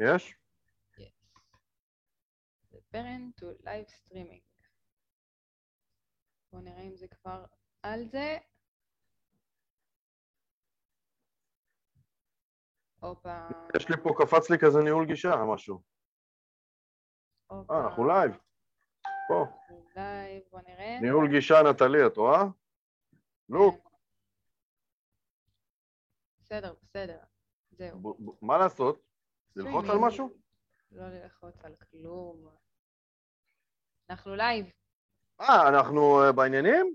יש? Yes. The parent to live streaming. בואו נראה אם זה כבר על זה. הופה. יש לי פה, קפץ לי כזה ניהול גישה, משהו. הופה. אה, אנחנו לייב. פה, לייב, בוא נראה. ניהול גישה נטלי, את רואה? לוק, כן. בסדר, בסדר. זהו. מה לעשות? ללחוץ על. משהו? לא ללחוץ על כלום. אנחנו לייב. אה, אנחנו אה, בעניינים?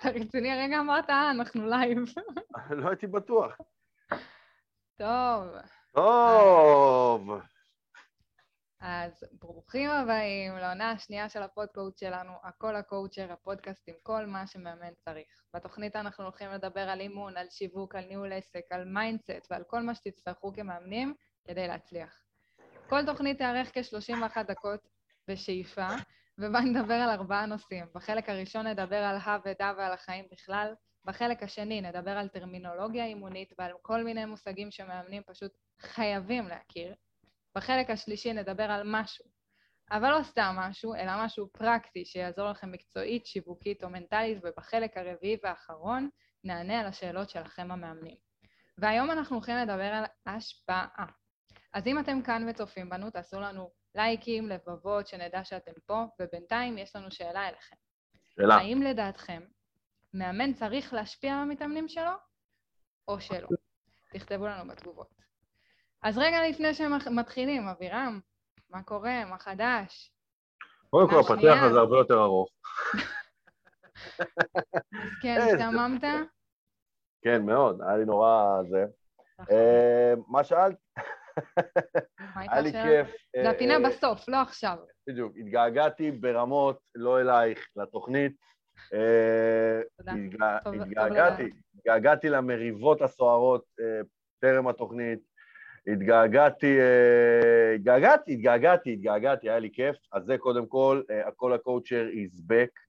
אתה רציני? הרגע אמרת, אה, אנחנו לייב. לא הייתי בטוח. טוב, טוב, אז ברוכים הבאים לעונה השנייה של הפודקאסט שלנו, הכל הקואוצ'ר, הפודקאסט עם כל מה שמאמן צריך. בתוכנית אנחנו הולכים לדבר על אימון, על שיווק, על ניהול עסק, על mindset ועל כל מה שתצטרכו כמאמנים כדי להצליח. כל תוכנית תארך כ-31 דקות בשאיפה, ובה נדבר על ארבעה נושאים. בחלק הראשון נדבר על הא ודא ועל החיים בכלל, בחלק השני נדבר על טרמינולוגיה אימונית ועל כל מיני מושגים שמאמנים פשוט חייבים להכיר. בחלק השלישי נדבר על משהו, אבל לא סתם משהו, אלא משהו פרקטי שיעזור לכם מקצועית, שיווקית או מנטלית, ובחלק הרביעי והאחרון נענה על השאלות שלכם המאמנים. והיום אנחנו הולכים לדבר על השפעה. אז אם אתם כאן וצופים בנו, תעשו לנו לייקים, לבבות, שנדע שאתם פה, ובינתיים יש לנו שאלה אליכם. שאלה. האם לדעתכם מאמן צריך להשפיע על המתאמנים שלו, או שלא? תכתבו לנו בתגובות. אז רגע לפני שמתחילים, אבירם, מה קורה? מה חדש? קודם כל, שנייה? הזה הרבה יותר ארוך. אז כן, השתממת? כן, מאוד, היה לי נורא זה. נכון. אה, מה שאלת? היה לי? כיף. זה הפינה אה, בסוף, לא עכשיו. בדיוק, התגעגעתי ברמות, לא אלייך, לתוכנית. אה, התגעגעתי, התגעגעתי למריבות הסוערות אה, טרם התוכנית. התגעגעתי, התגעגעתי, התגעגעתי, התגעגעתי, היה לי כיף. אז זה קודם כל, הכל הקואוצ'ר is back.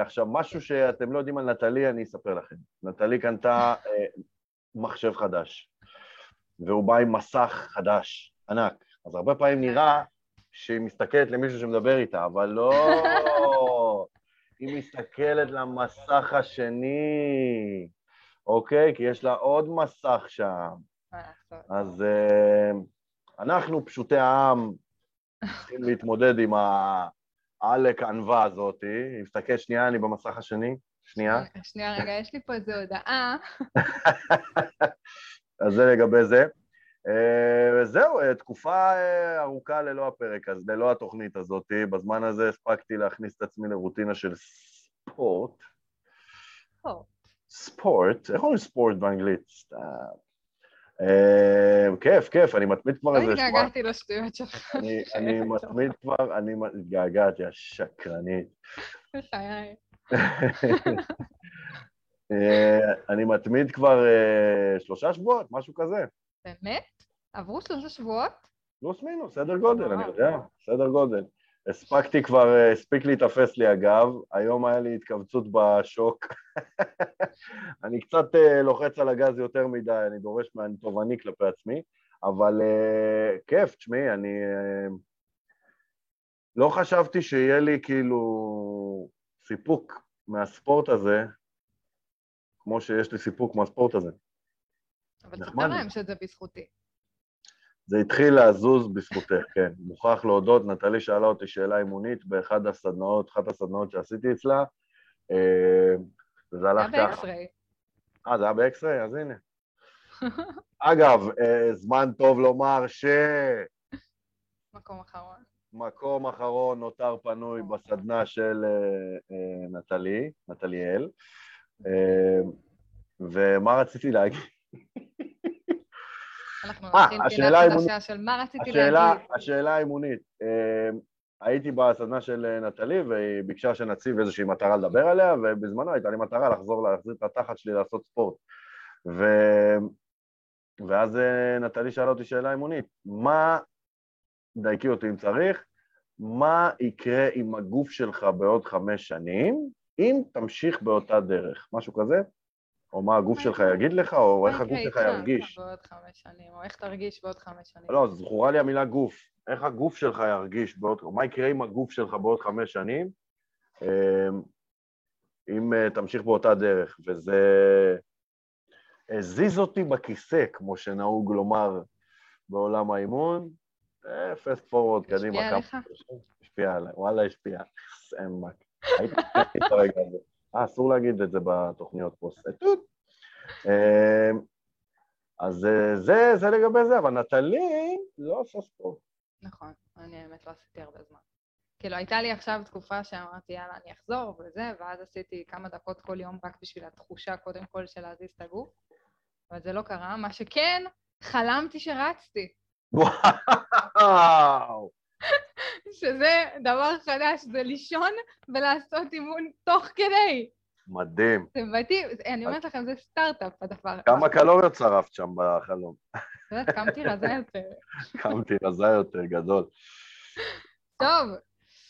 עכשיו, משהו שאתם לא יודעים על נטלי, אני אספר לכם. נטלי קנתה מחשב חדש, והוא בא עם מסך חדש, ענק. אז הרבה פעמים נראה שהיא מסתכלת למישהו שמדבר איתה, אבל לא, היא מסתכלת למסך השני, אוקיי? כי יש לה עוד מסך שם. אז אה, אנחנו, פשוטי העם, צריכים להתמודד עם העלק ענווה הזאת. היא מסתכלת, שנייה, אני במסך השני, שנייה. שנייה, רגע, יש לי פה איזו הודעה. אז זה לגבי זה. אה, וזהו, אה, תקופה אה, ארוכה ללא הפרק, אז ללא התוכנית הזאת. בזמן הזה הספקתי להכניס את עצמי לרוטינה של ספורט. ספורט? איך אומרים ספורט באנגלית? כיף, כיף, אני מתמיד כבר לא איזה שבועיים. התגעגעתי לשטויות שלך. אני, אני מתמיד כבר, אני התגעגעתי, השקרנית. בחיי. אה, אני מתמיד כבר אה, שלושה שבועות, משהו כזה. באמת? עברו שלושה שבועות? פלוס מינוס, סדר גודל, אני. יודע, סדר גודל. הספקתי כבר, אה, הספיק להתאפס לי הגב, היום היה לי התכווצות בשוק. אני קצת לוחץ על הגז יותר מדי, אני דורש. אני תובעני כלפי עצמי, אבל כיף, תשמעי, אני לא חשבתי שיהיה לי כאילו סיפוק מהספורט הזה, כמו שיש לי סיפוק מהספורט הזה. אבל. תספר להם שזה בזכותי. זה התחיל לזוז בזכותך, כן. מוכרח להודות, נטלי שאלה אותי שאלה אימונית באחד הסדנאות, אחת הסדנאות שעשיתי אצלה, אה, וזה זה הלך היה ככה. ב X-ray. אה, זה היה ב X-ray? אז הנה. אגב, אה, זמן טוב לומר מקום אחרון. שמקום אחרון נותר פנוי בסדנה של אה, נטלי, נטליאל. אה, ומה רציתי להגיד? אנחנו אה, נתחיל פינה השאלה האימונית- חדשה של מה רציתי השאלה, להגיד. השאלה האימונית, אה, הייתי בסדנה של אה, נטלי והיא ביקשה שנציב איזושהי מטרה לדבר עליה ובזמנו הייתה לי מטרה לחזור להחזיר את התחת שלי לעשות ספורט ו... ואז אה, נטלי שאלה אותי שאלה אימונית, מה, דייקי אותי אם צריך, מה יקרה עם הגוף שלך בעוד חמש שנים אם תמשיך באותה דרך, משהו כזה? או מה הגוף שלך יגיד לך, או איך הגוף שלך ירגיש. בעוד חמש שנים, או איך תרגיש בעוד חמש שנים. לא, זכורה לי המילה גוף. איך הגוף שלך ירגיש בעוד... מה יקרה עם הגוף שלך בעוד חמש שנים, אמ, אם אה, תמשיך באותה דרך. וזה הזיז אותי בכיסא, כמו שנהוג לומר בעולם האימון. פסט אה, פורוורד, קדימה. השפיע עליך? השפיע עליי, וואלה, השפיע. סמק. הייתי את הרגע הזה. אה, אסור להגיד את זה בתוכניות פוסט. אמ, אז אה, זה, זה לגבי זה, אבל נטלי לא עושה ספורט. נכון, אני האמת לא עשיתי הרבה זמן. כאילו, הייתה לי עכשיו תקופה שאמרתי, יאללה, אני אחזור וזה, ואז עשיתי כמה דקות כל יום רק בשביל התחושה, קודם כל, של להזיז את הגוף, אבל זה לא קרה. מה שכן, חלמתי שרצתי. וואו! שזה דבר חדש, זה לישון ולעשות אימון תוך כדי. מדהים. זה מדהים, אני אומרת לכם, זה סטארט-אפ הדבר. כמה קלוריות שרפת שם בחלום? את יודעת, קמתי רזה יותר. קמתי רזה יותר, גדול. טוב.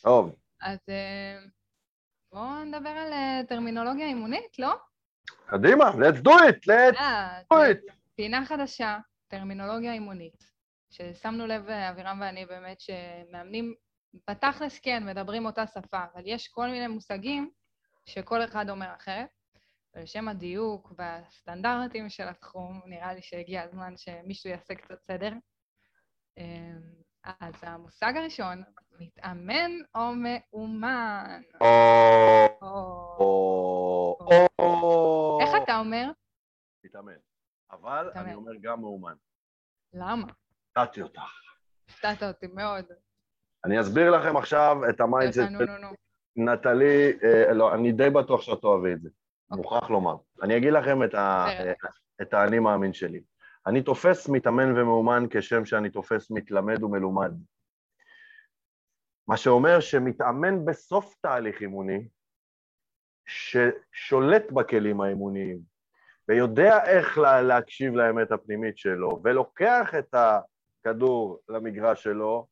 טוב. אז אה, בואו נדבר על אה, טרמינולוגיה אימונית, לא? קדימה, let's do it, let's אה, do it. פינה חדשה, טרמינולוגיה אימונית, ששמנו לב, אבירם ואני, באמת, שמאמנים, בתכלס כן, מדברים אותה שפה, אבל יש כל מיני מושגים שכל אחד אומר אחרת, ולשם הדיוק והסטנדרטים של התחום, נראה לי שהגיע הזמן שמישהו יעשה קצת סדר. אמ, אז המושג הראשון, מתאמן או מאומן? איך אתה אומר? מתאמן. אבל אני אומר גם מאומן. למה? הפתעתי אותך. הפתעת אותי מאוד. אני אסביר לכם עכשיו את ה mindset. נו, נו, נו. נטלי, אה, לא, אני די בטוח שתאהבי את זה, אוקיי. מוכרח לומר. אני אגיד לכם את, האני מאמין שלי. אני תופס מתאמן ומאומן כשם שאני תופס מתלמד ומלומד. מה שאומר שמתאמן בסוף תהליך אימוני, ששולט בכלים האימוניים, ויודע איך לה, להקשיב לאמת הפנימית שלו, ולוקח את הכדור למגרש שלו,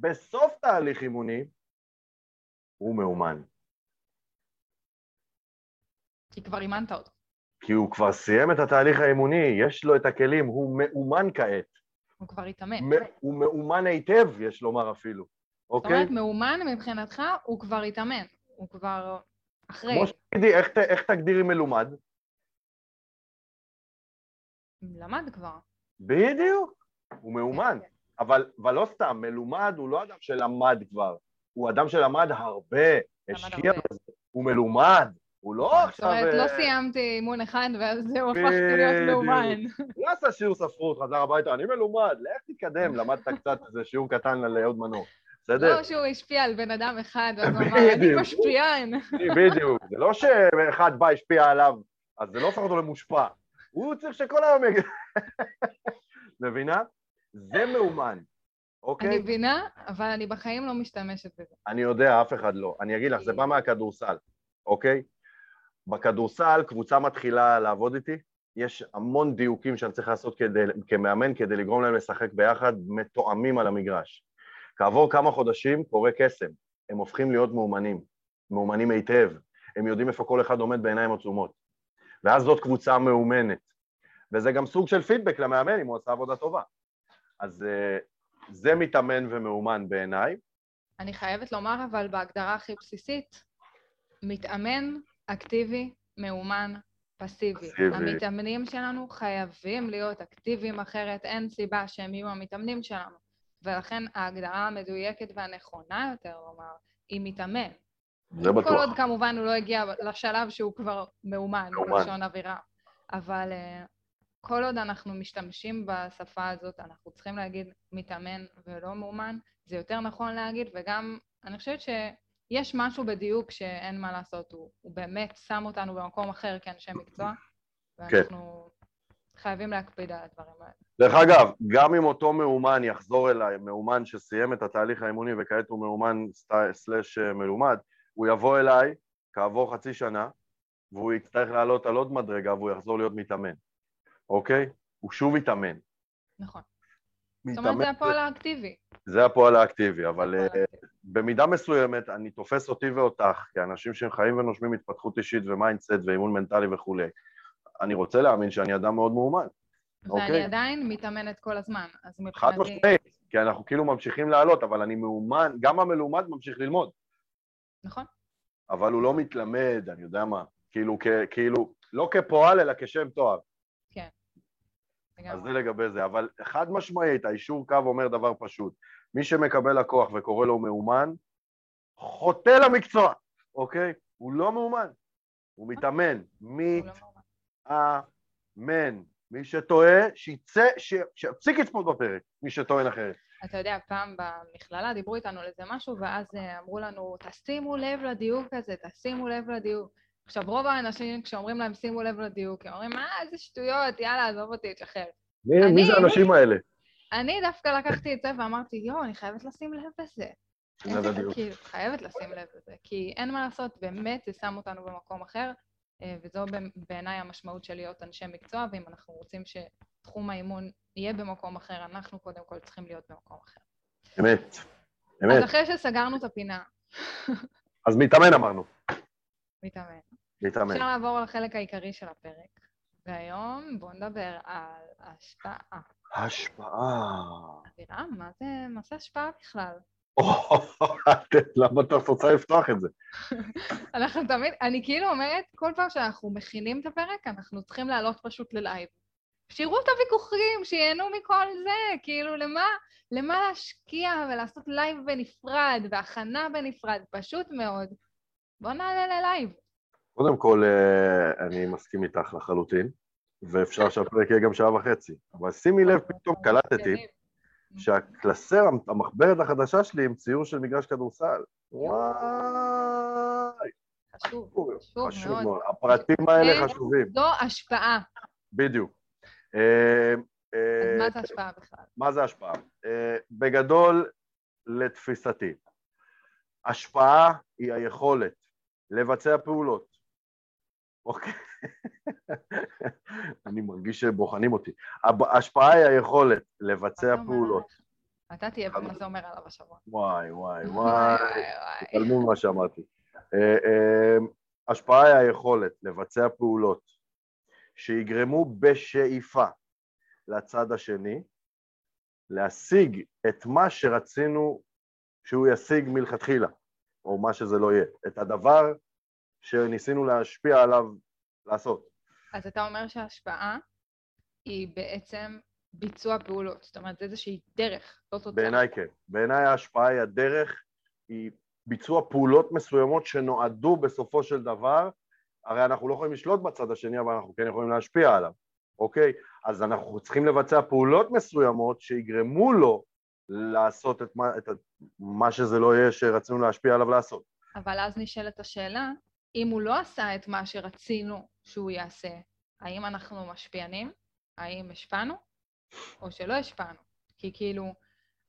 בסוף תהליך אימוני, הוא מאומן. כי כבר אימנת אותו. כי הוא כבר סיים את התהליך האימוני, יש לו את הכלים, הוא מאומן כעת. הוא כבר התאמן. הוא מאומן היטב, יש לומר אפילו, אוקיי? זאת אומרת, מאומן מבחינתך, הוא כבר התאמן. הוא כבר אחרי. כמו שתגידי, איך, איך תגדירי מלומד? למד כבר. בדיוק, הוא מאומן. אבל, אבל לא סתם, מלומד הוא לא אדם שלמד כבר, הוא אדם שלמד הרבה, השקיע בזה, הוא מלומד, הוא לא עכשיו... זאת אומרת, לא סיימתי אימון אחד ואז זהו, הפכתי להיות מאומן. לא עשה שיעור ספרות, חזר הביתה, אני מלומד, לך תתקדם, למדת קצת איזה שיעור קטן על אהוד מנור. בסדר? לא שהוא השפיע על בן אדם אחד, ואז הוא אמר, אני משפיען. בדיוק, זה לא שאחד בא, השפיע עליו, אז זה לא הופך אותו למושפע. הוא צריך שכל היום יגיד... מבינה? זה מאומן, אוקיי? אני מבינה, אבל אני בחיים לא משתמשת בזה. אני יודע, אף אחד לא. אני אגיד לך, זה בא מהכדורסל, אוקיי? בכדורסל קבוצה מתחילה לעבוד איתי, יש המון דיוקים שאני צריך לעשות כדי, כמאמן כדי לגרום להם לשחק ביחד, מתואמים על המגרש. כעבור כמה חודשים קורה קסם, הם הופכים להיות מאומנים, מאומנים היטב, הם יודעים איפה כל אחד עומד בעיניים עצומות. ואז זאת קבוצה מאומנת. וזה גם סוג של פידבק למאמן אם הוא עשה עבודה טובה. אז אה, זה מתאמן ומאומן בעיניי. אני חייבת לומר, אבל בהגדרה הכי בסיסית, מתאמן, אקטיבי, מאומן, פסיבי. פסיבי. המתאמנים שלנו חייבים להיות אקטיביים, אחרת אין סיבה שהם יהיו המתאמנים שלנו. ולכן ההגדרה המדויקת והנכונה יותר, לומר, היא מתאמן. זה בטוח. כל עוד כמובן הוא לא הגיע לשלב שהוא כבר מאומן, בלשון אווירה. אבל uh, כל עוד אנחנו משתמשים בשפה הזאת, אנחנו צריכים להגיד מתאמן ולא מאומן, זה יותר נכון להגיד, וגם אני חושבת שיש משהו בדיוק שאין מה לעשות, הוא, הוא באמת שם אותנו במקום אחר כאנשי מקצוע, ואנחנו כן. חייבים להקפיד על הדברים האלה. דרך אגב, גם אם אותו מאומן יחזור אליי, מאומן שסיים את התהליך האימוני וכעת הוא מאומן slash מלומד, הוא יבוא אליי כעבור חצי שנה, והוא יצטרך לעלות על עוד מדרגה והוא יחזור להיות מתאמן. אוקיי? הוא שוב יתאמן. נכון. זאת אומרת, זה הפועל האקטיבי. זה הפועל האקטיבי, אבל uh, במידה מסוימת אני תופס אותי ואותך כאנשים שהם חיים ונושמים התפתחות אישית ו mindset ואימון מנטלי וכולי. אני רוצה להאמין שאני אדם מאוד מאומן. ואני אוקיי. עדיין מתאמנת כל הזמן, אז חד מבחינתי... משמעית, כי אנחנו כאילו ממשיכים לעלות, אבל אני מאומן, גם המלומד ממשיך ללמוד, נכון. אבל הוא לא מתלמד, אני יודע מה, כאילו, כאילו לא כפועל, אלא כשם תואר. אז. זה לגבי זה, אבל חד משמעית, האישור קו אומר דבר פשוט. מי שמקבל לקוח וקורא לו מאומן, חוטא למקצוע, אוקיי? הוא לא מאומן, הוא מתאמן. לא. מתאמן. מי שטועה, שיצא, שיפסיק לצפות בפרק, מי שטוען אחרת. אתה יודע, פעם במכללה דיברו איתנו על איזה משהו, ואז אה, אמרו לנו, תשימו לב לדיוק הזה, תשימו לב לדיוק. עכשיו, רוב האנשים, כשאומרים להם שימו לב לדיוק, הם אומרים, מה, איזה שטויות, יאללה, עזוב אותי, תשחרר. מי, מי זה האנשים האלה? אני דווקא לקחתי את זה ואמרתי, יואו, אני חייבת לשים לב לזה. לדיוק. כאילו, חייבת לשים לב לזה, כי אין מה לעשות, באמת זה שם אותנו במקום אחר, אה, וזו בעיניי המשמעות של להיות אנשי מקצוע, ואם אנחנו רוצים שתחום האימון יהיה במקום אחר, אנחנו קודם כל צריכים להיות במקום אחר. אמת, אז אמת. אחרי שסגרנו את הפינה, אז מתאמן אמרנו. מתאמן. מתאמן. אפשר לעבור לחלק העיקרי של הפרק, והיום בואו נדבר על השפעה. השפעה. אבירם, מה זה, מה זה השפעה בכלל? למה אתה רוצה לפתוח את זה? אנחנו תמיד, אני כאילו אומרת, כל פעם שאנחנו מכינים את הפרק, אנחנו צריכים לעלות פשוט ל live. שיראו את הוויכוחים, שייהנו מכל זה, כאילו, למה, למה להשקיע ולעשות live בנפרד, והכנה בנפרד, פשוט מאוד. בואו נעלה ל live. קודם כל, אה, אני מסכים איתך לחלוטין, ואפשר שהפרק יהיה גם שעה וחצי. אבל שימי לב, פתאום קלטתי שהקלסר, המחברת החדשה שלי, עם ציור של מגרש כדורסל. וואי, חשוב, חשוב מאוד. הפרטים האלה. חשובים, זו השפעה. בדיוק. אה, אה, אז מה זה השפעה בכלל? מה זה השפעה? בגדול, לתפיסתי, השפעה היא היכולת לבצע פעולות. אוקיי? אני מרגיש שבוחנים אותי. הב- השפעה היא היכולת לבצע פעולות. אתה תהיה במה זה אומר עליו השבוע. וואי, וואי, וואי, וואי, וואי. תתעלמו ממה שאמרתי. אה, אה, השפעה היא היכולת לבצע פעולות שיגרמו בשאיפה לצד השני להשיג את מה שרצינו שהוא ישיג מלכתחילה, או מה שזה לא יהיה, את הדבר שניסינו להשפיע עליו לעשות. אז אתה אומר שההשפעה היא בעצם ביצוע פעולות. זאת אומרת, זה איזושהי דרך, לא תוצאה. בעיניי כן. בעיניי ההשפעה היא הדרך, היא ביצוע פעולות מסוימות שנועדו בסופו של דבר, הרי אנחנו לא יכולים לשלוט בצד השני, אבל אנחנו כן יכולים להשפיע עליו, אוקיי? אז אנחנו צריכים לבצע פעולות מסוימות שיגרמו לו לעשות את מה, את מה שזה לא יהיה שרצינו להשפיע עליו לעשות. אבל אז נשאלת השאלה, אם הוא לא עשה את מה שרצינו שהוא יעשה, האם אנחנו משפיענים? האם השפענו? או שלא השפענו? כי כאילו,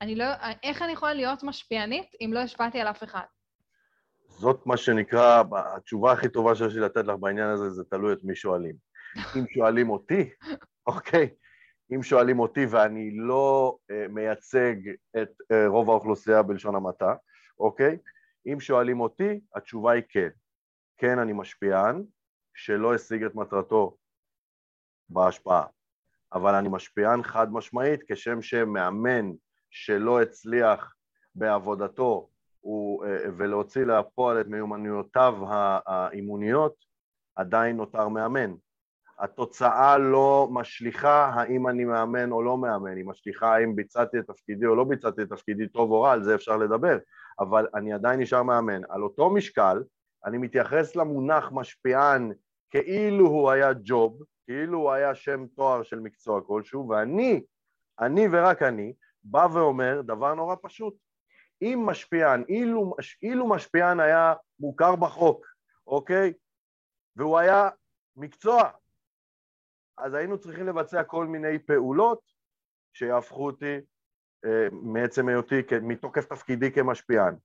אני לא... איך אני יכולה להיות משפיענית אם לא השפעתי על אף אחד? זאת מה שנקרא, התשובה הכי טובה שיש לי לתת לך בעניין הזה, זה תלוי את מי שואלים. אם שואלים אותי, אוקיי, אם שואלים אותי ואני לא uh, מייצג את uh, רוב האוכלוסייה בלשון המעטה, אוקיי? אם שואלים אותי, התשובה היא כן. כן, אני משפיען, שלא השיג את מטרתו בהשפעה. אבל אני משפיען חד משמעית, כשם שמאמן שלא הצליח בעבודתו אה, ולהוציא לפועל את מיומנויותיו הא- האימוניות, עדיין נותר מאמן. התוצאה לא משליכה האם אני מאמן או לא מאמן, היא משליכה האם ביצעתי את תפקידי או לא ביצעתי את תפקידי טוב או רע, על זה אפשר לדבר, אבל אני עדיין נשאר מאמן. על אותו משקל, אני מתייחס למונח משפיען כאילו הוא היה ג'וב, כאילו הוא היה שם תואר של מקצוע כלשהו, ואני, אני ורק אני, בא ואומר דבר נורא פשוט. אם משפיען, אילו, אילו משפיען היה מוכר בחוק, אוקיי? והוא היה מקצוע, אז היינו צריכים לבצע כל מיני פעולות שיהפכו אותי אה, מעצם היותי, מתוקף תפקידי כמשפיען.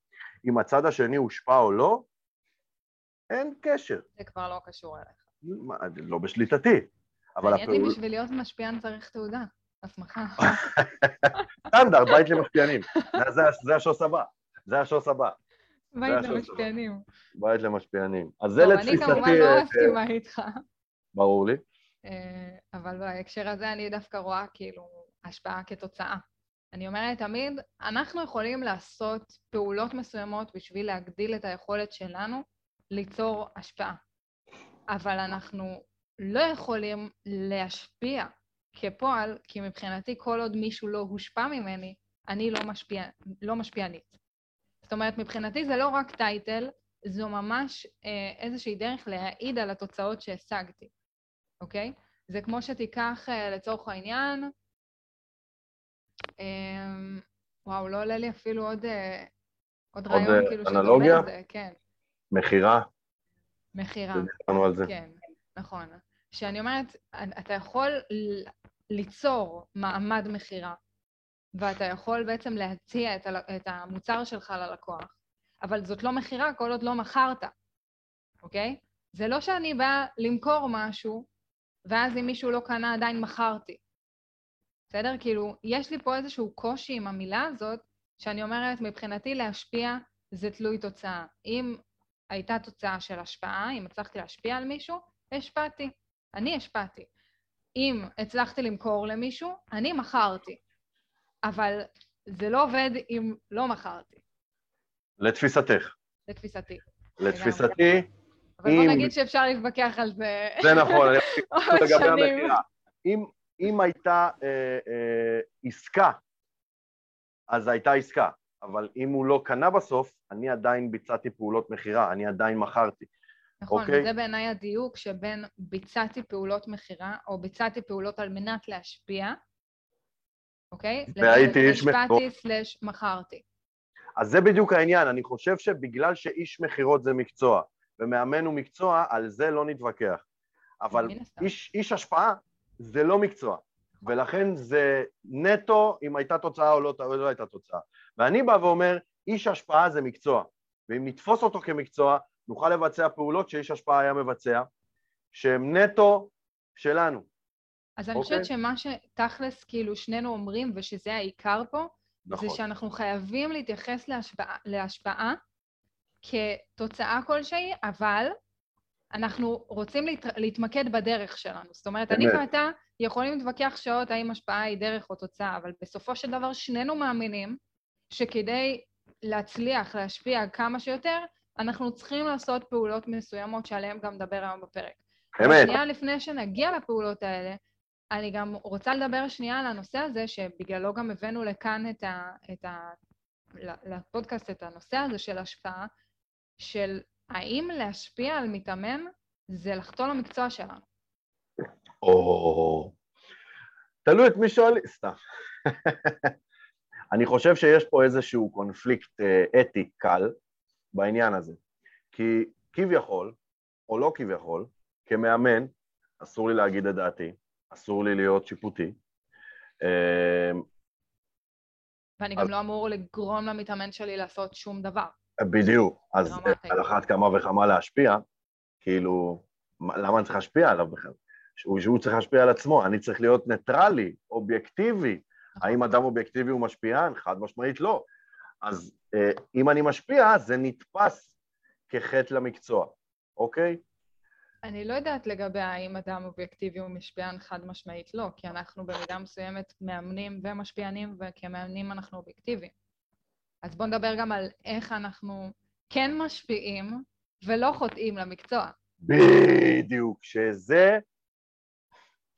אם הצד השני הושפע או לא, אין קשר. זה כבר לא קשור אליך. מה, לא בשליטתי. אבל מעניין לי הפעול... בשביל להיות משפיען צריך תעודה. הסמכה. סטנדרט, בית למשפיענים. זה- השוס הבא. זה השוס הבא. בית למשפיענים. בית למשפיענים. אז זה לתפיסתי... אני כמובן לא אה, מסכימה איתך. ברור לי. אה, אבל בהקשר הזה אני דווקא רואה כאילו השפעה כתוצאה. אני אומרת תמיד, אנחנו יכולים לעשות פעולות מסוימות בשביל להגדיל את היכולת שלנו ליצור השפעה, אבל אנחנו לא יכולים להשפיע כפועל, כי מבחינתי כל עוד מישהו לא הושפע ממני, אני לא, משפיע, לא משפיענית. זאת אומרת, מבחינתי זה לא רק טייטל, זו ממש אה, איזושהי דרך להעיד על התוצאות שהשגתי, אוקיי? זה כמו שתיקח אה, לצורך העניין, אה, וואו, לא עולה לי אפילו עוד, אה, עוד, עוד רעיון, כאילו, אנלוגיה? זה, כן. מכירה? מכירה. דיברנו על זה. כן, נכון. שאני אומרת, אתה יכול ליצור מעמד מכירה, ואתה יכול בעצם להציע את, ה, את המוצר שלך ללקוח, אבל זאת לא מכירה כל עוד לא מכרת, אוקיי? זה לא שאני באה למכור משהו, ואז אם מישהו לא קנה עדיין מכרתי. בסדר? כאילו, יש לי פה איזשהו קושי עם המילה הזאת, שאני אומרת, מבחינתי להשפיע זה תלוי תוצאה. אם הייתה תוצאה של השפעה, אם הצלחתי להשפיע על מישהו, השפעתי. אני השפעתי. אם הצלחתי למכור למישהו, אני מכרתי. אבל זה לא עובד אם לא מכרתי. לתפיסתך. לתפיסתי. לתפיסתי, אבל אם... בוא נגיד שאפשר להתווכח על זה זה נכון, אני חושב לגבי המכירה. אם, אם הייתה אה, אה, עסקה, אז הייתה עסקה, אבל אם הוא לא קנה בסוף, אני עדיין ביצעתי פעולות מכירה, אני עדיין מכרתי. נכון, okay. אוקיי? וזה בעיניי הדיוק שבין ביצעתי פעולות מכירה, או ביצעתי פעולות על מנת להשפיע, אוקיי? והייתי איש מכירות. השפעתי סלש מכרתי. אז זה בדיוק העניין, אני חושב שבגלל שאיש מכירות זה מקצוע, ומאמן הוא מקצוע, על זה לא נתווכח. אבל איש, איש השפעה זה לא מקצוע, ולכן זה נטו אם הייתה תוצאה או לא, או לא הייתה תוצאה. ואני בא ואומר, איש השפעה זה מקצוע, ואם נתפוס אותו כמקצוע, נוכל לבצע פעולות שאיש השפעה היה מבצע, שהן נטו שלנו. אז אני חושבת אוקיי? שמה שתכלס כאילו שנינו אומרים, ושזה העיקר פה, נכון. זה שאנחנו חייבים להתייחס להשפעה, להשפעה כתוצאה כלשהי, אבל אנחנו רוצים להת... להתמקד בדרך שלנו. זאת אומרת, אני ואתה יכולים להתווכח שעות האם השפעה היא דרך או תוצאה, אבל בסופו של דבר שנינו מאמינים שכדי להצליח להשפיע כמה שיותר, אנחנו צריכים לעשות פעולות מסוימות שעליהן גם נדבר היום בפרק. אמת. שנייה לפני שנגיע לפעולות האלה, אני גם רוצה לדבר שנייה על הנושא הזה, שבגללו גם הבאנו לכאן את ה... את ה לפודקאסט את הנושא הזה של השפעה, של האם להשפיע על מתאמן זה לחטוא למקצוע שלנו. או... תלוי את מי שואלים, סתם. אני חושב שיש פה איזשהו קונפליקט אה, אתי קל בעניין הזה. כי כביכול, או לא כביכול, כמאמן, אסור לי להגיד את דעתי, אסור לי להיות שיפוטי. אמ, ואני גם לא אמור לגרום למתאמן שלי לעשות שום דבר. בדיוק, אז על אחת כמה וכמה להשפיע, כאילו, למה אני צריך להשפיע עליו בכלל? שהוא, שהוא צריך להשפיע על עצמו, אני צריך להיות ניטרלי, אובייקטיבי. נכון. האם אדם אובייקטיבי הוא משפיען? חד משמעית לא. אז אה, אם אני משפיע, זה נתפס כחטא למקצוע, אוקיי? אני לא יודעת לגבי האם אדם אובייקטיבי הוא משפיען חד משמעית לא, כי אנחנו במידה מסוימת מאמנים ומשפיענים, וכמאמנים אנחנו אובייקטיביים. אז בואו נדבר גם על איך אנחנו כן משפיעים ולא חוטאים למקצוע. בדיוק, שזה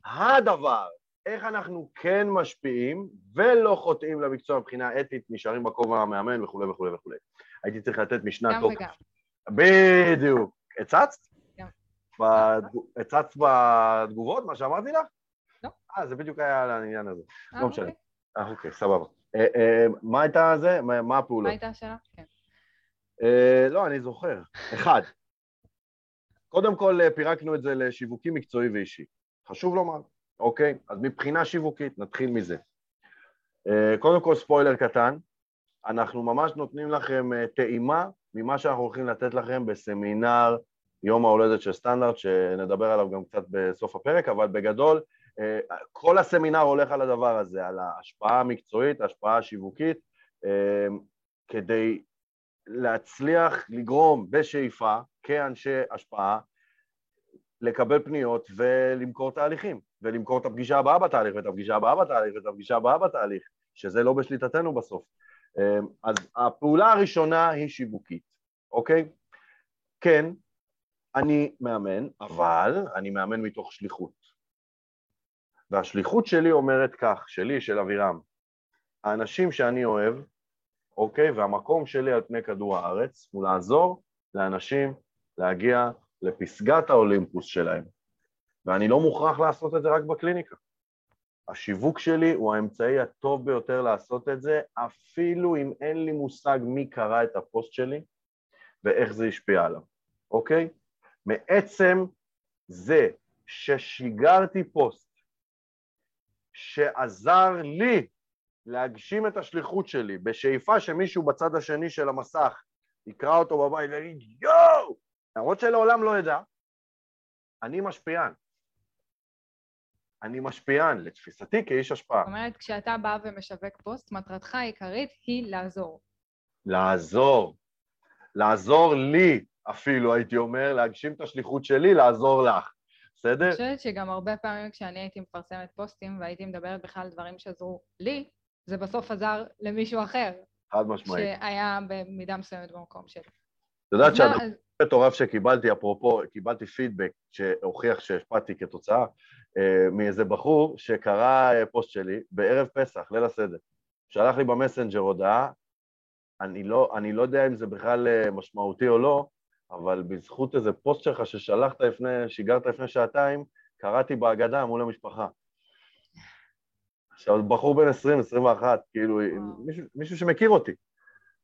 הדבר, איך אנחנו כן משפיעים ולא חוטאים למקצוע מבחינה אתית, נשארים בכובע המאמן וכולי וכולי וכולי. הייתי צריך לתת משנה טוב. גם וגם. בדיוק. הצצת? הצצת בתגובות, מה שאמרתי לך? לא. אה, זה בדיוק היה על העניין הזה. אה, לא משנה. אוקיי. אה, אוקיי, סבבה. אה, אה, מה הייתה זה? מה הפעולות? מה הייתה השאלה? כן. לא, אני זוכר. אחד, קודם כל פירקנו את זה לשיווקי מקצועי ואישי. חשוב לומר, אוקיי? אז מבחינה שיווקית, נתחיל מזה. קודם כל ספוילר קטן, אנחנו ממש נותנים לכם טעימה ממה שאנחנו הולכים לתת לכם בסמינר יום ההולדת של סטנדרט, שנדבר עליו גם קצת בסוף הפרק, אבל בגדול, אה, כל הסמינר הולך על הדבר הזה, על ההשפעה המקצועית, ההשפעה השיווקית, אה, כדי להצליח לגרום בשאיפה, כאנשי השפעה, לקבל פניות ולמכור תהליכים, ולמכור את הפגישה הבאה בתהליך, ואת הפגישה הבאה בתהליך, ואת הפגישה הבאה בתהליך, שזה לא בשליטתנו בסוף. אמ, אז הפעולה הראשונה היא שיווקית, אוקיי? כן, אני מאמן, אבל אני מאמן מתוך שליחות. והשליחות שלי אומרת כך, שלי, של אבירם, האנשים שאני אוהב, אוקיי, והמקום שלי על פני כדור הארץ הוא לעזור לאנשים להגיע לפסגת האולימפוס שלהם. ואני לא מוכרח לעשות את זה רק בקליניקה. השיווק שלי הוא האמצעי הטוב ביותר לעשות את זה, אפילו אם אין לי מושג מי קרא את הפוסט שלי ואיך זה השפיע עליו, אוקיי? מעצם זה ששיגרתי פוסט שעזר לי להגשים את השליחות שלי, בשאיפה שמישהו בצד השני של המסך יקרא אותו בבית ויגיד יואו! למרות שלעולם לא ידע, אני משפיען. אני משפיען, לתפיסתי כאיש השפעה. זאת אומרת, כשאתה בא ומשווק פוסט, מטרתך העיקרית היא לעזור. לעזור. לעזור לי אפילו, הייתי אומר, להגשים את השליחות שלי, לעזור לך. בסדר? אני חושבת שגם הרבה פעמים כשאני הייתי מפרסמת פוסטים והייתי מדברת בכלל על דברים שעזרו לי, זה בסוף עזר למישהו אחר. חד משמעית. שהיה במידה מסוימת במקום שלי. את יודעת שהדבר מטורף שקיבלתי, אפרופו, קיבלתי פידבק שהוכיח שהשפעתי כתוצאה אה, מאיזה בחור שקרא אה, פוסט שלי בערב פסח, ליל הסדר. שלח לי במסנג'ר הודעה, אני לא, אני לא יודע אם זה בכלל אה, משמעותי או לא, אבל בזכות איזה פוסט שלך ששלחת לפני, שיגרת לפני שעתיים, קראתי בהגדה מול המשפחה. עכשיו, בחור בן 20, 21, כאילו, מישהו, מישהו שמכיר אותי.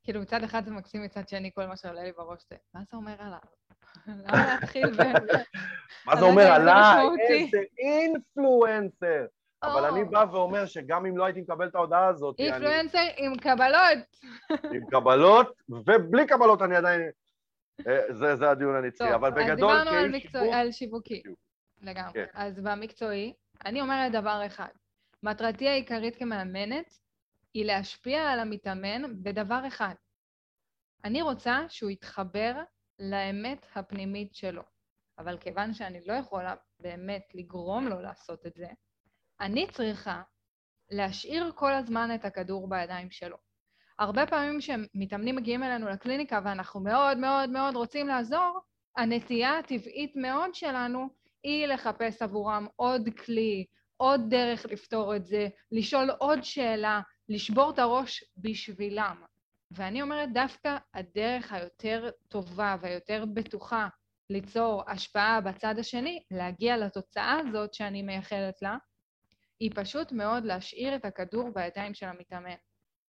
כאילו, מצד אחד זה מקסים, מצד שני, כל מה שעולה לי בראש זה, מה זה אומר עליו? למה להתחיל ב... מה זה אומר עליי? איזה אינפלואנסר. אבל אני בא ואומר שגם אם לא הייתי מקבל את ההודעה הזאת... אינפלואנסר עם קבלות. עם קבלות, ובלי קבלות אני עדיין... אה, זה הדיון הנצחי, אבל בגדול... אז דיברנו על שיווקי. לגמרי. כן. אז במקצועי, אני אומרת דבר אחד. מטרתי העיקרית כמאמנת היא להשפיע על המתאמן בדבר אחד. אני רוצה שהוא יתחבר לאמת הפנימית שלו. אבל כיוון שאני לא יכולה באמת לגרום לו לעשות את זה, אני צריכה להשאיר כל הזמן את הכדור בידיים שלו. הרבה פעמים כשמתאמנים מגיעים אלינו לקליניקה ואנחנו מאוד מאוד מאוד רוצים לעזור, הנטייה הטבעית מאוד שלנו היא לחפש עבורם עוד כלי, עוד דרך לפתור את זה, לשאול עוד שאלה, לשבור את הראש בשבילם. ואני אומרת, דווקא הדרך היותר טובה והיותר בטוחה ליצור השפעה בצד השני, להגיע לתוצאה הזאת שאני מייחלת לה, היא פשוט מאוד להשאיר את הכדור בידיים של המתאמן.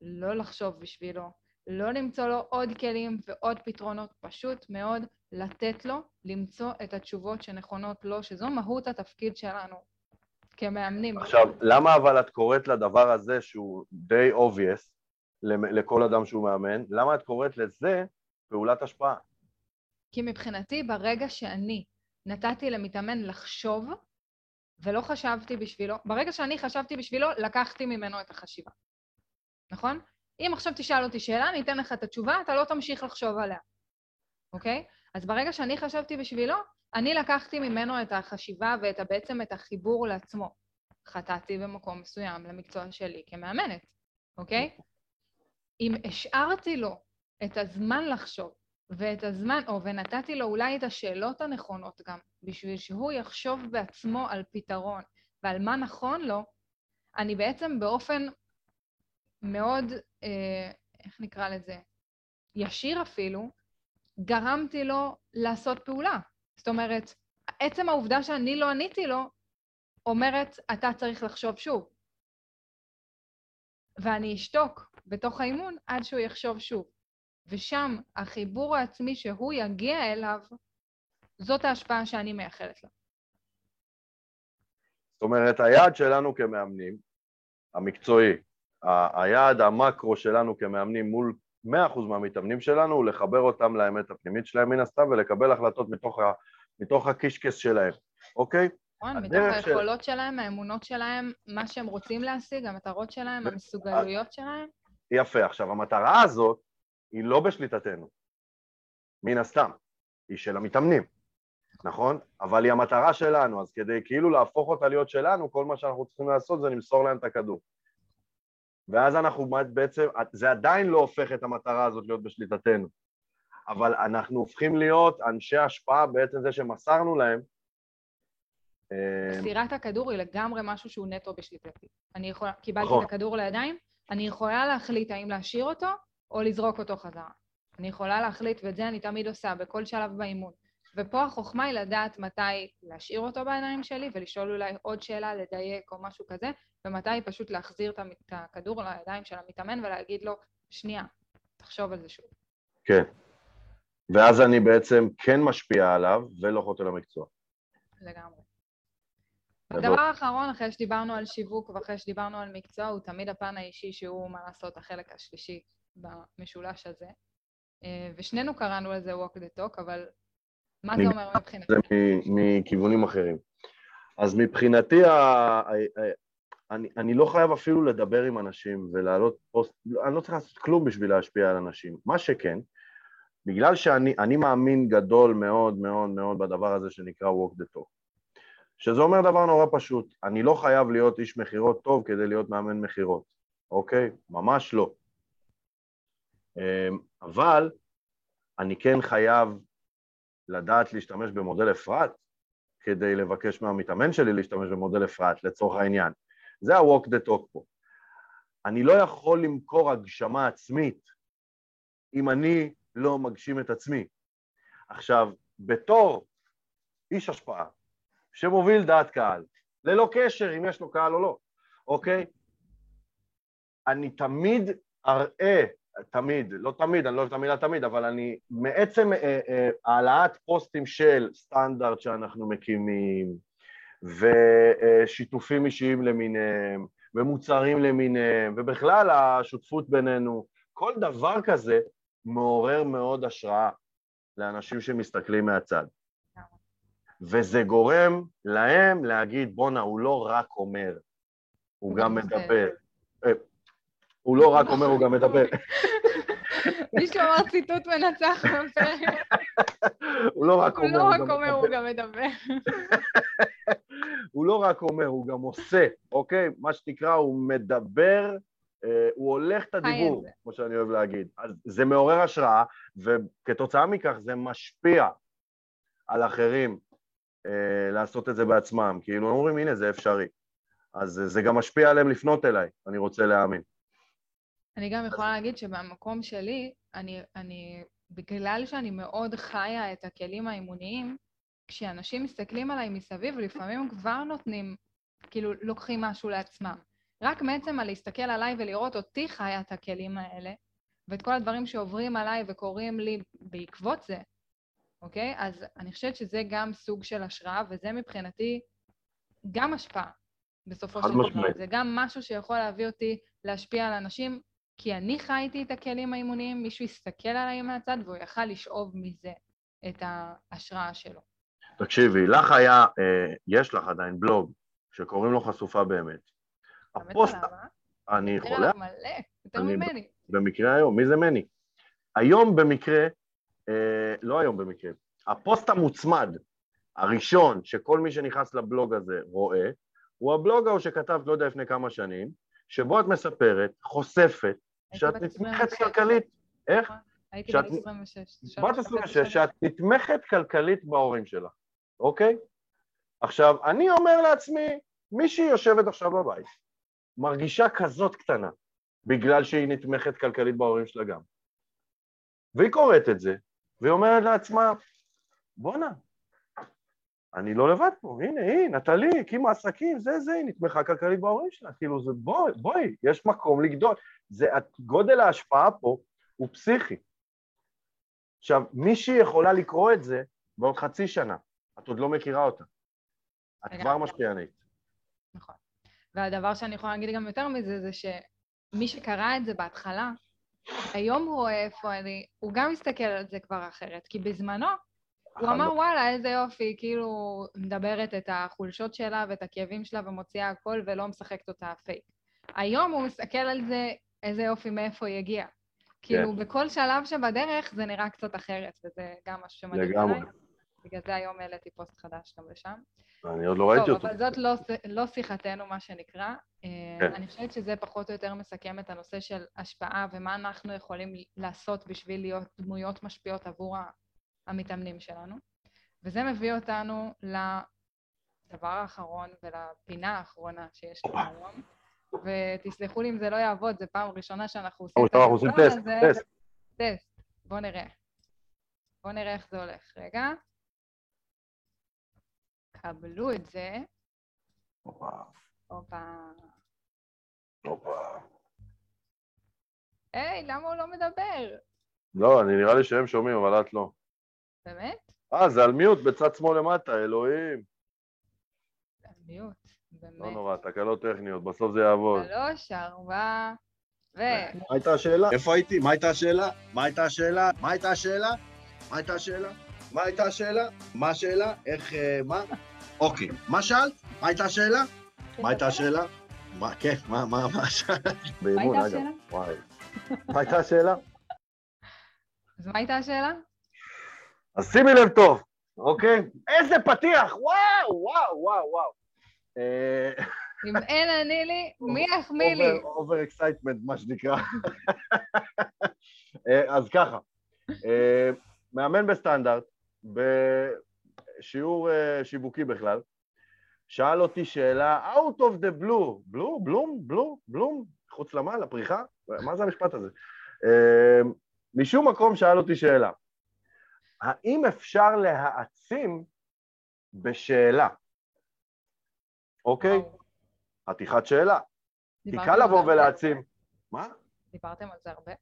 לא לחשוב בשבילו, לא למצוא לו עוד כלים ועוד פתרונות, פשוט מאוד לתת לו למצוא את התשובות שנכונות לו, שזו מהות התפקיד שלנו כמאמנים. עכשיו, למה אבל את קוראת לדבר הזה, שהוא די obvious לכל אדם שהוא מאמן, למה את קוראת לזה פעולת השפעה? כי מבחינתי, ברגע שאני נתתי למתאמן לחשוב, ולא חשבתי בשבילו, ברגע שאני חשבתי בשבילו, לקחתי ממנו את החשיבה. נכון? אם עכשיו תשאל אותי שאלה, אני אתן לך את התשובה, אתה לא תמשיך לחשוב עליה, אוקיי? אז ברגע שאני חשבתי בשבילו, אני לקחתי ממנו את החשיבה ואת בעצם את החיבור לעצמו. חטאתי במקום מסוים למקצוע שלי כמאמנת, אוקיי? אם השארתי לו את הזמן לחשוב, ואת הזמן, או ונתתי לו אולי את השאלות הנכונות גם, בשביל שהוא יחשוב בעצמו על פתרון ועל מה נכון לו, אני בעצם באופן מאוד, אה, איך נקרא לזה, ישיר אפילו, גרמתי לו לעשות פעולה. זאת אומרת, עצם העובדה שאני לא עניתי לו, אומרת, אתה צריך לחשוב שוב. ואני אשתוק בתוך האימון עד שהוא יחשוב שוב. ושם החיבור העצמי שהוא יגיע אליו, זאת ההשפעה שאני מייחלת לה. זאת אומרת, היעד שלנו כמאמנים, המקצועי, היעד המקרו שלנו כמאמנים מול 100% מהמתאמנים שלנו הוא לחבר אותם לאמת הפנימית שלהם מן הסתם ולקבל החלטות מתוך, ה, מתוך הקישקס שלהם, אוקיי? נכון, מתוך היכולות של... שלהם, האמונות שלהם, מה שהם רוצים להשיג, המטרות שלהם, המסוגלויות שלהם. יפה. עכשיו, המטרה הזאת היא לא בשליטתנו, מן הסתם, היא של המתאמנים. נכון? אבל היא המטרה שלנו, אז כדי כאילו להפוך אותה להיות שלנו, כל מה שאנחנו צריכים לעשות זה למסור להם את הכדור. ואז אנחנו בעצם, זה עדיין לא הופך את המטרה הזאת להיות בשליטתנו, אבל אנחנו הופכים להיות אנשי השפעה בעצם זה שמסרנו להם. אה, מסירת הכדור היא לגמרי משהו שהוא נטו בשליטתי. אני יכולה, קיבלתי נכון. את הכדור לידיים, אני יכולה להחליט האם להשאיר אותו או לזרוק אותו חזרה. אני יכולה להחליט, ואת זה אני תמיד עושה בכל שלב באימון. ופה החוכמה היא לדעת מתי להשאיר אותו בעיניים שלי ולשאול אולי עוד שאלה, לדייק או משהו כזה, ומתי פשוט להחזיר את הכדור לידיים של המתאמן ולהגיד לו, שנייה, תחשוב על זה שוב. כן. ואז אני בעצם כן משפיע עליו ולא חוטא למקצוע. לגמרי. הדבר האחרון, אחרי שדיברנו על שיווק ואחרי שדיברנו על מקצוע, הוא תמיד הפן האישי שהוא, מה לעשות, החלק השלישי במשולש הזה. אה, ושנינו קראנו לזה walk the talk, אבל מה זה אומר מבחינתך? זה מכיוונים אחרים. אז מבחינתי, אני, אני לא חייב אפילו לדבר עם אנשים ולהעלות פוסט, אני לא צריך לעשות כלום בשביל להשפיע על אנשים. מה שכן, בגלל שאני מאמין גדול מאוד מאוד מאוד בדבר הזה שנקרא walk the talk, שזה אומר דבר נורא פשוט, אני לא חייב להיות איש מכירות טוב כדי להיות מאמן מכירות, אוקיי? ממש לא. אמ, אבל אני כן חייב לדעת להשתמש במודל אפרת כדי לבקש מהמתאמן שלי להשתמש במודל אפרת, לצורך העניין. זה ה-walk the talk פה. אני לא יכול למכור הגשמה עצמית אם אני לא מגשים את עצמי. עכשיו, בתור איש השפעה שמוביל דעת קהל, ללא קשר אם יש לו קהל או לא, אוקיי? אני תמיד אראה תמיד, לא תמיד, אני לא אוהב את המילה תמיד, אבל אני, מעצם אה, אה, העלאת פוסטים של סטנדרט שאנחנו מקימים, ושיתופים אישיים למיניהם, ומוצרים למיניהם, ובכלל השותפות בינינו, כל דבר כזה מעורר מאוד השראה לאנשים שמסתכלים מהצד. וזה גורם להם להגיד, בואנה, הוא לא רק אומר, הוא גם מדבר. הוא לא רק אומר, הוא גם מדבר. מישהו אמר ציטוט מנצח בפרק. הוא לא רק אומר, הוא לא אומר, הוא גם מדבר. הוא לא רק אומר, הוא גם עושה, אוקיי? מה שנקרא, הוא מדבר, אה, הוא הולך את הדיבור, כמו שאני אוהב להגיד. אז זה מעורר השראה, וכתוצאה מכך זה משפיע על אחרים אה, לעשות את זה בעצמם. כאילו, אומרים, הנה, זה אפשרי. אז זה גם משפיע עליהם לפנות אליי, אני רוצה להאמין. אני גם יכולה להגיד שבמקום שלי, אני, אני, בגלל שאני מאוד חיה את הכלים האימוניים, כשאנשים מסתכלים עליי מסביב, לפעמים הם כבר נותנים, כאילו, לוקחים משהו לעצמם. רק מעצם על להסתכל עליי ולראות אותי חיה את הכלים האלה, ואת כל הדברים שעוברים עליי וקורים לי בעקבות זה, אוקיי? אז אני חושבת שזה גם סוג של השראה, וזה מבחינתי גם השפעה, בסופו של דבר. זה גם משהו שיכול להביא אותי להשפיע על אנשים כי אני חייתי את הכלים האימוניים, מישהו הסתכל עליי מהצד והוא יכל לשאוב מזה את ההשראה שלו. תקשיבי, לך היה, אה, יש לך עדיין בלוג שקוראים לו חשופה באמת. הפוסט... אני יכול... מלא, יותר ממני. במקרה היום, מי זה מני? היום במקרה, אה, לא היום במקרה, הפוסט המוצמד הראשון שכל מי שנכנס לבלוג הזה רואה, הוא הבלוג ההוא שכתבת, לא יודע, לפני כמה שנים, שבו את מספרת, חושפת, שאת נתמכת כלכלית. איך? הייתי בת 26. בת 26, שאת נתמכת כלכלית בהורים שלך, אוקיי? עכשיו, אני אומר לעצמי, מישהי יושבת עכשיו בבית, מרגישה כזאת קטנה, בגלל שהיא נתמכת כלכלית בהורים שלה גם. והיא קוראת את זה, והיא אומרת לעצמה, בואנה, אני לא לבד פה, הנה, היא, נטלי, הקימה עסקים, זה, זה, היא נתמכה כלכלית בהורים שלה, כאילו, זה, בואי, בואי, יש מקום לגדול. זה, גודל ההשפעה פה הוא פסיכי. עכשיו, מישהי יכולה לקרוא את זה בעוד חצי שנה, את עוד לא מכירה אותה. את כבר משפיענית. נכון. והדבר שאני יכולה להגיד גם יותר מזה, זה שמי שקרא את זה בהתחלה, היום הוא רואה איפה אני, הוא גם מסתכל על זה כבר אחרת, כי בזמנו הוא אמר, וואלה, איזה יופי, כאילו, מדברת את החולשות שלה ואת הכאבים שלה ומוציאה הכל ולא משחקת אותה פייק. היום הוא מסתכל על זה, איזה יופי, מאיפה היא הגיעה. כאילו, כן. בכל שלב שבדרך זה נראה קצת אחרת, וזה גם משהו שמדהים לגמרי. בגלל זה היום העליתי פוסט חדש גם לשם. אני עוד לא ראיתי טוב, אותו. אבל זאת לא, לא שיחתנו, מה שנקרא. אה, כן. אני חושבת שזה פחות או יותר מסכם את הנושא של השפעה ומה אנחנו יכולים לעשות בשביל להיות דמויות משפיעות עבור המתאמנים שלנו. וזה מביא אותנו לדבר האחרון ולפינה האחרונה שיש לנו היום. ותסלחו לי אם זה לא יעבוד, זו פעם ראשונה שאנחנו עושים הדבר טסט, הזה. טסט. טסט. בואו נראה. בואו נראה איך זה הולך. רגע. קבלו את זה. הופה. הופה. היי, למה הוא לא מדבר? לא, אני נראה לי שהם שומעים, אבל את לא. באמת? אה, זה על מיוט בצד שמאל למטה, אלוהים. מיוט, לא באמת. נורא, תקלות טכניות, בסוף זה יעבוד. שלוש, ארבע, ו... מה הייתה השאלה? איפה הייתי? מה הייתה השאלה? מה הייתה השאלה? מה הייתה השאלה? מה הייתה השאלה? מה הייתה השאלה? מה השאלה? איך, אה, מה? אוקיי, מה שאלת? מה הייתה השאלה? מה הייתה השאלה? מה, כן, מה, מה, מה שאלת? באימון, הייתה אגב. השאלה? וואי. מה הייתה השאלה? אז מה הייתה השאלה? אז שימי לב טוב, אוקיי? איזה פתיח! וואו, וואו, וואו, וואו. אה, אם אין אני לי, מי יחמיא לי? over excitement, מה שנקרא. אה, אז ככה, אה, מאמן בסטנדרט, בשיעור שיווקי בכלל, שאל אותי שאלה, out of the blue, blue, בלום, בלום, בלום, חוץ למעלה, פריחה? מה זה המשפט הזה? משום מקום שאל אותי שאלה, האם אפשר להעצים בשאלה? אוקיי? חתיכת שאלה. כי קל לבוא? ולהעצים. מה? דיברתם על זה הרבה?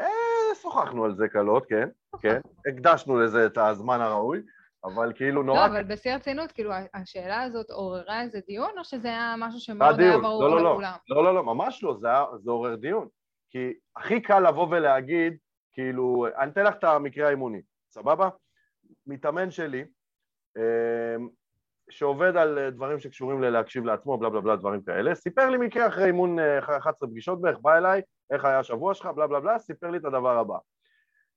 אה, שוחחנו על זה קלות, כן, כן. הקדשנו לזה את הזמן הראוי, אבל כאילו נורא... לא, אבל בשיא הרצינות, כאילו, השאלה הזאת עוררה איזה דיון, או שזה היה משהו שמאוד היה דיון. ברור לא, לא, לא. לכולם? לא, לא, לא, ממש לא, זה עורר דיון. כי הכי קל לבוא ולהגיד, כאילו, אני אתן לך את המקרה האימוני, סבבה? מתאמן שלי, אה, שעובד על אה, דברים שקשורים ללהקשיב לעצמו, בלה בלה בלה, דברים כאלה, סיפר לי מקרה אחרי אימון אה, אחרי 11 פגישות בערך, בא אליי, איך היה השבוע שלך, בלה בלה בלה, סיפר לי את הדבר הבא.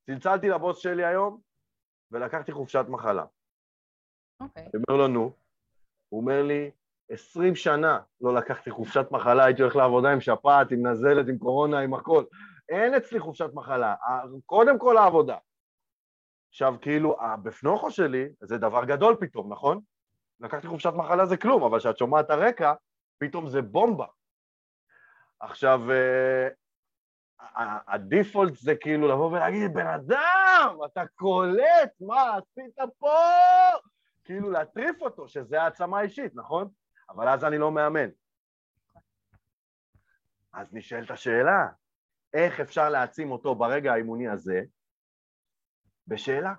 צלצלתי לבוס שלי היום, ולקחתי חופשת מחלה. אוקיי. אני אומר לו, נו. הוא אומר לי, עשרים שנה לא לקחתי חופשת מחלה, הייתי הולך לעבודה עם שפעת, עם נזלת, עם קורונה, עם הכל. אין אצלי חופשת מחלה, קודם כל העבודה. עכשיו, כאילו, הבפנוכו שלי זה דבר גדול פתאום, נכון? לקחתי חופשת מחלה זה כלום, אבל כשאת שומעת את הרקע, פתאום זה בומבה. עכשיו, אה, הדיפולט זה כאילו לבוא ולהגיד, בן אדם, אתה קולט, מה עשית פה? כאילו להטריף אותו, שזה העצמה אישית, נכון? אבל אז אני לא מאמן. אז נשאלת השאלה, איך אפשר להעצים אותו ברגע האימוני הזה? בשאלה.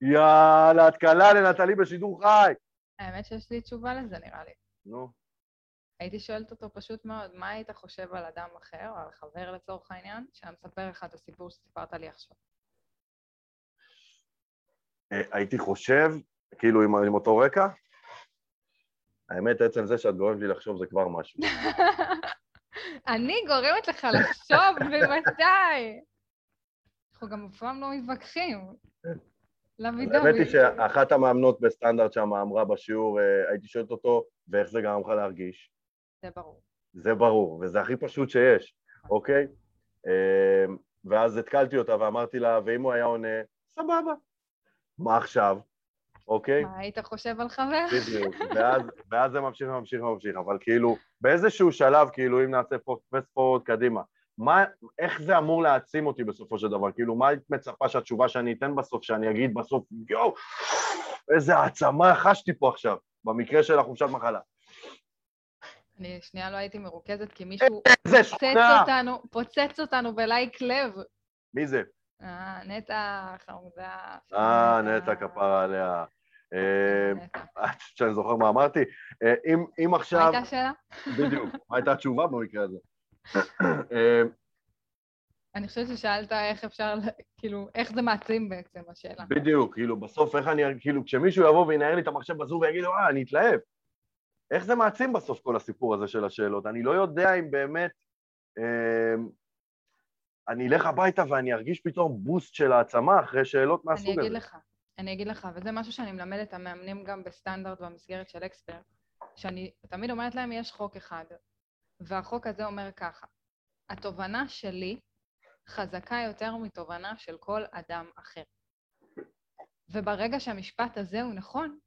יאללה, את קלה לנטלי בשידור חי. האמת שיש לי תשובה לזה, נראה לי. נו, הייתי שואלת אותו פשוט מאוד, מה היית חושב על אדם אחר, או על חבר לצורך העניין, שהיה מספר לך את הסיפור שסיפרת לי עכשיו? אה, הייתי חושב, כאילו עם, עם אותו רקע, האמת, עצם זה שאת גורמת לי לחשוב זה כבר משהו. אני גורמת לך לחשוב, בוודאי. אנחנו גם אף פעם לא מתווכחים. לוי אז האמת היא. שאחת המאמנות בסטנדרט שם אמרה בשיעור, אה, הייתי שואלת אותו, ואיך זה גרם לך להרגיש? זה ברור. זה ברור, וזה הכי פשוט שיש, אוקיי? אה, ואז התקלתי אותה ואמרתי לה, ואם הוא היה עונה, סבבה. מה עכשיו? אוקיי? מה היית חושב על חבר? בדיוק. ואז, ואז זה ממשיך וממשיך וממשיך, אבל כאילו, באיזשהו שלב, כאילו, אם נעשה פסט פורוד קדימה, מה, איך זה אמור להעצים אותי בסופו של דבר? כאילו, מה היית מצפה שהתשובה שאני אתן בסוף, שאני אגיד בסוף, יואו, איזה העצמה חשתי פה עכשיו, במקרה של החופשת מחלה. אני שנייה לא הייתי מרוכזת, כי מישהו איזה פוצץ! אותנו, פוצץ אותנו בלייק לב. מי זה? אה, נטע חמודה. אה, נטע כפרה עליה. אה, שאני זוכר מה אמרתי? אה, אם, אם מה עכשיו... הייתה השאלה? בדיוק, מה הייתה התשובה במקרה הזה? אה, אני חושבת ששאלת איך אפשר, כאילו, איך זה מעצים בעצם, השאלה. בדיוק, כאילו, בסוף איך אני, כאילו, כשמישהו יבוא וינהל לי את המחשב בזום ויגיד, אה, אני אתלהב. איך זה מעצים בסוף כל הסיפור הזה של השאלות? אני לא יודע אם באמת... אה, אני אלך הביתה ואני ארגיש פתאום בוסט של העצמה אחרי שאלות אני מהסוג אגיד הזה. לך, אני אגיד לך, וזה משהו שאני מלמדת המאמנים גם בסטנדרט במסגרת של אקספרט, שאני תמיד אומרת להם, יש חוק אחד, והחוק הזה אומר ככה, התובנה שלי חזקה יותר מתובנה של כל אדם אחר. וברגע שהמשפט הזה הוא נכון,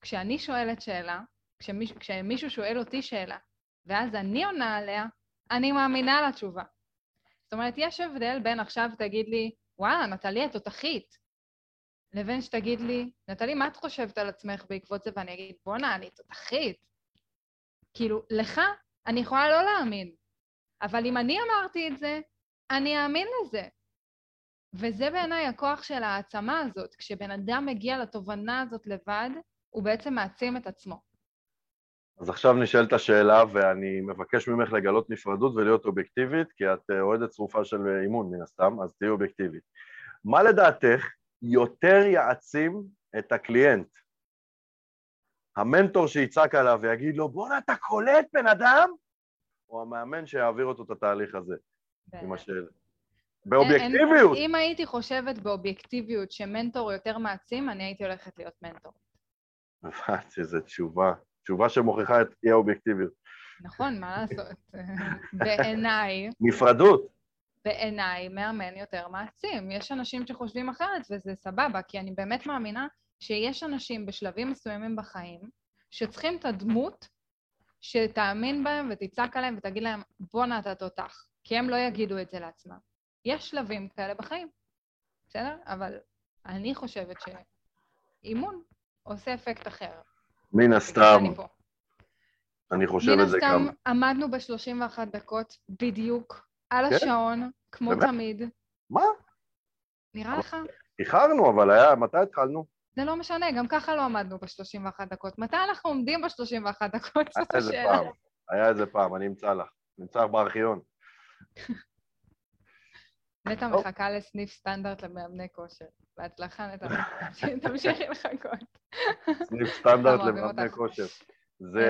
כשאני שואלת שאלה, כשמיש, כשמישהו שואל אותי שאלה, ואז אני עונה עליה, אני מאמינה לתשובה. זאת אומרת, יש הבדל בין עכשיו תגיד לי, וואלה, נטלי, את תותחית, לבין שתגיד לי, נטלי, מה את חושבת על עצמך בעקבות זה? ואני אגיד, בואנה, אני תותחית. כאילו, לך אני יכולה לא להאמין, אבל אם אני אמרתי את זה, אני אאמין לזה. וזה בעיניי הכוח של העצמה הזאת. כשבן אדם מגיע לתובנה הזאת לבד, הוא בעצם מעצים את עצמו. אז עכשיו נשאלת השאלה, ואני מבקש ממך לגלות נפרדות ולהיות אובייקטיבית, כי את אה, אוהדת צרופה של אימון מן הסתם, אז תהיי אובייקטיבית. מה לדעתך יותר יעצים את הקליינט? המנטור שיצעק עליו ויגיד לו, בואנה, אתה קולט בן אדם? או המאמן שיעביר אותו את התהליך הזה עם השאלה? באובייקטיביות. אם הייתי חושבת באובייקטיביות שמנטור יותר מעצים, אני הייתי הולכת להיות מנטור. הבנתי, איזו תשובה. תשובה שמוכיחה את אי האובייקטיביות. נכון, מה לעשות? בעיניי... נפרדות. בעיניי מאמן יותר מעצים. יש אנשים שחושבים אחרת וזה סבבה, כי אני באמת מאמינה שיש אנשים בשלבים מסוימים בחיים שצריכים את הדמות שתאמין בהם ותצעק עליהם ותגיד להם, בואנה אתה תותח, כי הם לא יגידו את זה לעצמם. יש שלבים כאלה בחיים, בסדר? אבל אני חושבת שאימון עושה אפקט אחר. מן הסתם, אני חושב את זה גם. מן הסתם עמדנו ב-31 דקות בדיוק, על כן? השעון, כמו באמת? תמיד. מה? נראה לך? איחרנו, אבל היה, מתי התחלנו? זה לא משנה, גם ככה לא עמדנו ב-31 דקות. מתי אנחנו עומדים ב-31 דקות? זאת השאלה. פעם, היה איזה פעם, אני אמצא לך. נמצא בארכיון. נטע מחכה לסניף סטנדרט למאמני כושר. בהצלחה, נטע. תמשיכי לחכות. סניף סטנדרט למאמני כושר. זה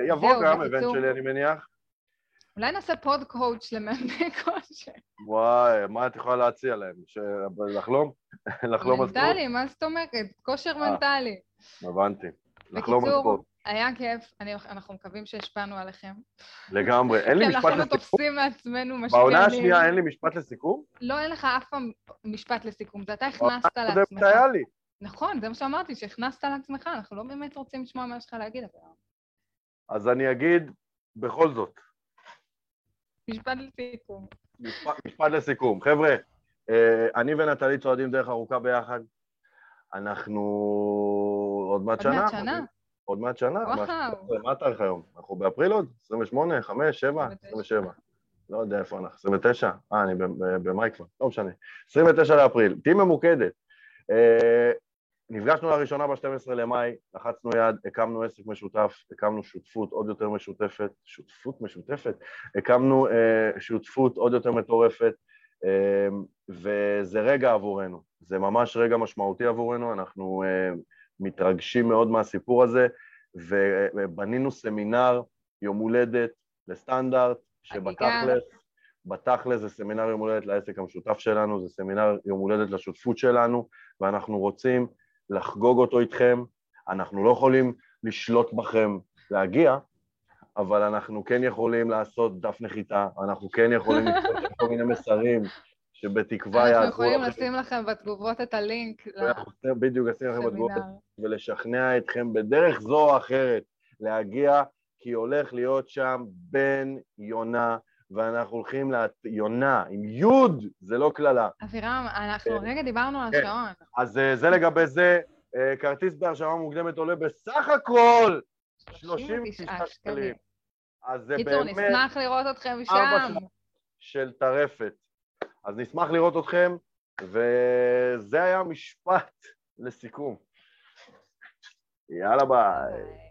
אה, יבוא גם, הבן שלי, אני מניח. אולי נעשה food coach למאמני כושר. וואי, מה את יכולה להציע להם? לחלום? לחלום על ספורט? מנטלי, מה זאת אומרת? כושר אה, מנטלי. הבנתי. לחלום על ספורט. היה כיף, אני, אנחנו מקווים שהשפענו עליכם. לגמרי. אין לי משפט לסיכום? כי אנחנו תופסים מעצמנו משפיענים. בעונה השנייה אין לי משפט לסיכום? לא, אין לך אף פעם משפט לסיכום, זה אתה הכנסת לעצמך. זה היה לי. נכון, זה מה שאמרתי, שהכנסת לעצמך, אנחנו לא באמת רוצים לשמוע מה יש לך להגיד. אז אני אגיד בכל זאת. משפט לסיכום. משפט לסיכום. חבר'ה, אה, אני ונטלי צועדים דרך ארוכה ביחד. אנחנו עוד מעט שנה. עוד מעט שנה. עוד מעט שנה. וואו. מה התאריך היום? אנחנו באפריל עוד? 28, 5, 7, 27. לא יודע איפה אנחנו. 29? אה, אני במאי כבר, לא משנה. 29 לאפריל. תהיי ממוקדת. אה, נפגשנו לראשונה ב-12 למאי, לחצנו יד, הקמנו עסק משותף, הקמנו שותפות עוד יותר משותפת, שותפות משותפת, הקמנו uh, שותפות עוד יותר מטורפת, uh, וזה רגע עבורנו, זה ממש רגע משמעותי עבורנו, אנחנו uh, מתרגשים מאוד מהסיפור הזה, ובנינו סמינר יום הולדת לסטנדרט, שבתכלס, בתכלס זה סמינר יום הולדת לעסק המשותף שלנו, זה סמינר יום הולדת לשותפות שלנו, ואנחנו רוצים לחגוג אותו איתכם, אנחנו לא יכולים לשלוט בכם להגיע, אבל אנחנו כן יכולים לעשות דף נחיתה, אנחנו כן יכולים לכתוב כל מיני מסרים שבתקווה יעזרו אנחנו יכולים לשים לכם בתגובות את הלינק. בדיוק, לשים לכם בתגובות ולשכנע אתכם בדרך זו או אחרת להגיע, כי הולך להיות שם בן יונה, ואנחנו הולכים ליונה, עם יוד, זה לא קללה. אבירם, אנחנו כן. רגע דיברנו על כן. השעון. אז אה, זה לגבי זה, אה, כרטיס בהרשמה מוקדמת עולה בסך הכל 39 שקלים. אז זה באמת... קיצור, נשמח לראות אתכם שם. של טרפת. אז נשמח לראות אתכם, וזה היה משפט לסיכום. יאללה ביי.